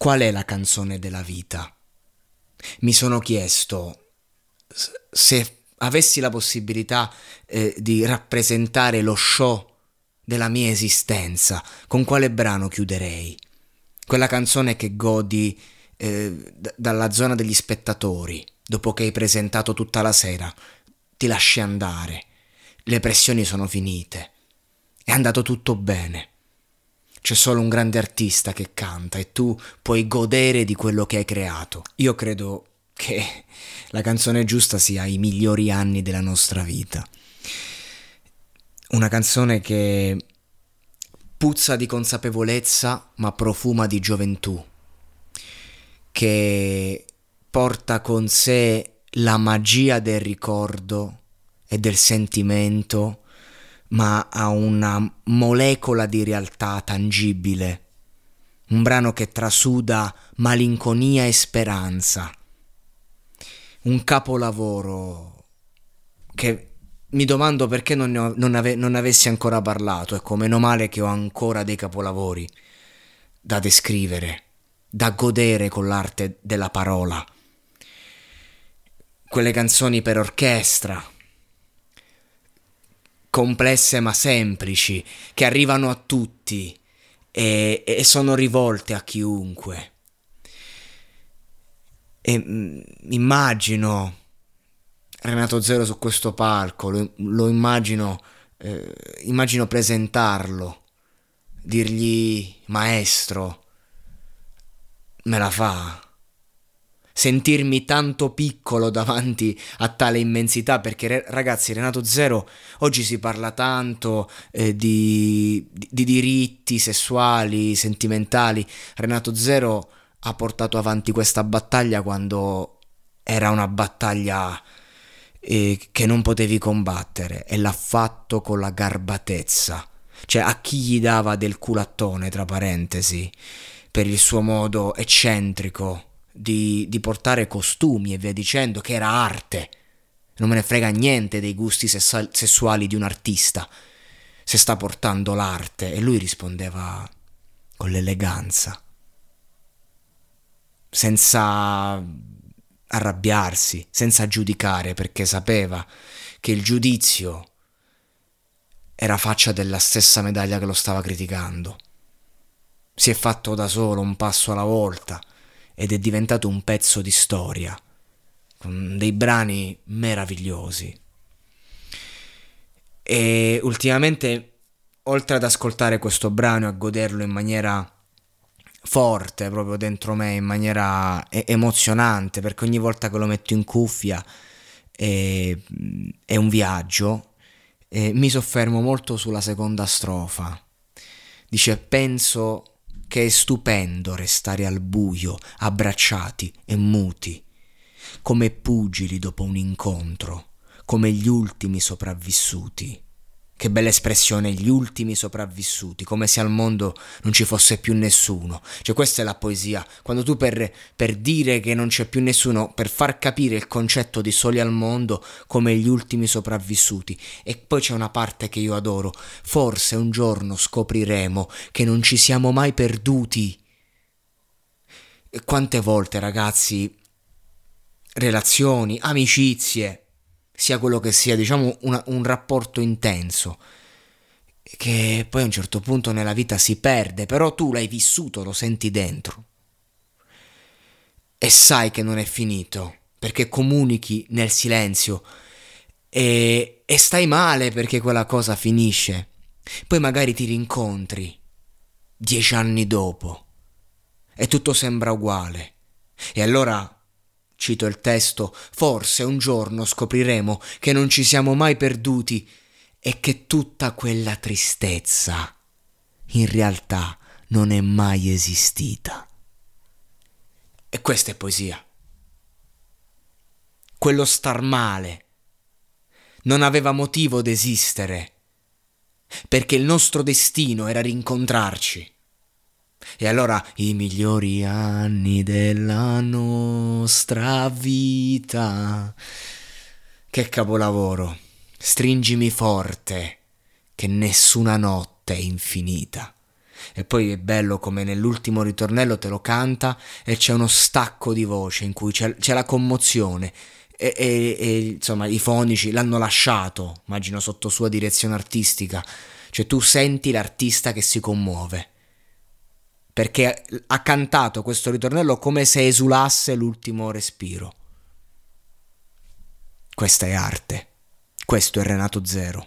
Qual è la canzone della vita? Mi sono chiesto se avessi la possibilità eh, di rappresentare lo show della mia esistenza, con quale brano chiuderei? Quella canzone che godi eh, d- dalla zona degli spettatori, dopo che hai presentato tutta la sera, ti lasci andare, le pressioni sono finite, è andato tutto bene. C'è solo un grande artista che canta e tu puoi godere di quello che hai creato. Io credo che la canzone giusta sia i migliori anni della nostra vita. Una canzone che puzza di consapevolezza ma profuma di gioventù, che porta con sé la magia del ricordo e del sentimento, ma ha una molecola di realtà tangibile. Un brano che trasuda malinconia e speranza. Un capolavoro che mi domando perché non ho, non, ave, non avessi ancora parlato. Ecco, meno male che ho ancora dei capolavori da descrivere, da godere con l'arte della parola. Quelle canzoni per orchestra, complesse ma semplici, che arrivano a tutti e, e sono rivolte a chiunque. E mm, immagino Renato Zero su questo palco, lo, lo immagino, eh, immagino presentarlo, dirgli maestro, me la fa. Sentirmi tanto piccolo davanti a tale immensità, perché ragazzi, Renato Zero, oggi si parla tanto eh, di, di, di diritti sessuali, sentimentali. Renato Zero ha portato avanti questa battaglia quando era una battaglia eh, che non potevi combattere e l'ha fatto con la garbatezza. Cioè a chi gli dava del culattone, tra parentesi, per il suo modo eccentrico di, di portare costumi e via dicendo, che era arte. Non me ne frega niente dei gusti sessu- sessuali di un artista, se sta portando l'arte. E lui rispondeva con l'eleganza, senza arrabbiarsi, senza giudicare, perché sapeva che il giudizio era faccia della stessa medaglia che lo stava criticando. Si è fatto da solo un passo alla volta ed è diventato un pezzo di storia, con dei brani meravigliosi. E ultimamente, oltre ad ascoltare questo brano e a goderlo in maniera forte proprio dentro me in maniera emozionante perché ogni volta che lo metto in cuffia è, è un viaggio e mi soffermo molto sulla seconda strofa dice penso che è stupendo restare al buio abbracciati e muti come pugili dopo un incontro come gli ultimi sopravvissuti che bella espressione, gli ultimi sopravvissuti, come se al mondo non ci fosse più nessuno. Cioè questa è la poesia, quando tu per, per dire che non c'è più nessuno, per far capire il concetto di soli al mondo come gli ultimi sopravvissuti. E poi c'è una parte che io adoro, forse un giorno scopriremo che non ci siamo mai perduti. E quante volte ragazzi, relazioni, amicizie, sia quello che sia, diciamo una, un rapporto intenso che poi a un certo punto nella vita si perde, però tu l'hai vissuto, lo senti dentro e sai che non è finito perché comunichi nel silenzio e, e stai male perché quella cosa finisce. Poi magari ti rincontri dieci anni dopo e tutto sembra uguale. E allora cito il testo, forse un giorno scopriremo che non ci siamo mai perduti e che tutta quella tristezza in realtà non è mai esistita. E questa è poesia. Quello star male non aveva motivo d'esistere, perché il nostro destino era rincontrarci. E allora i migliori anni della nostra vita. Che capolavoro. Stringimi forte, che nessuna notte è infinita. E poi è bello come nell'ultimo ritornello te lo canta e c'è uno stacco di voce in cui c'è, c'è la commozione. E, e, e, insomma i fonici l'hanno lasciato, immagino sotto sua direzione artistica. Cioè tu senti l'artista che si commuove. Perché ha cantato questo ritornello come se esulasse l'ultimo respiro. Questa è arte. Questo è Renato Zero.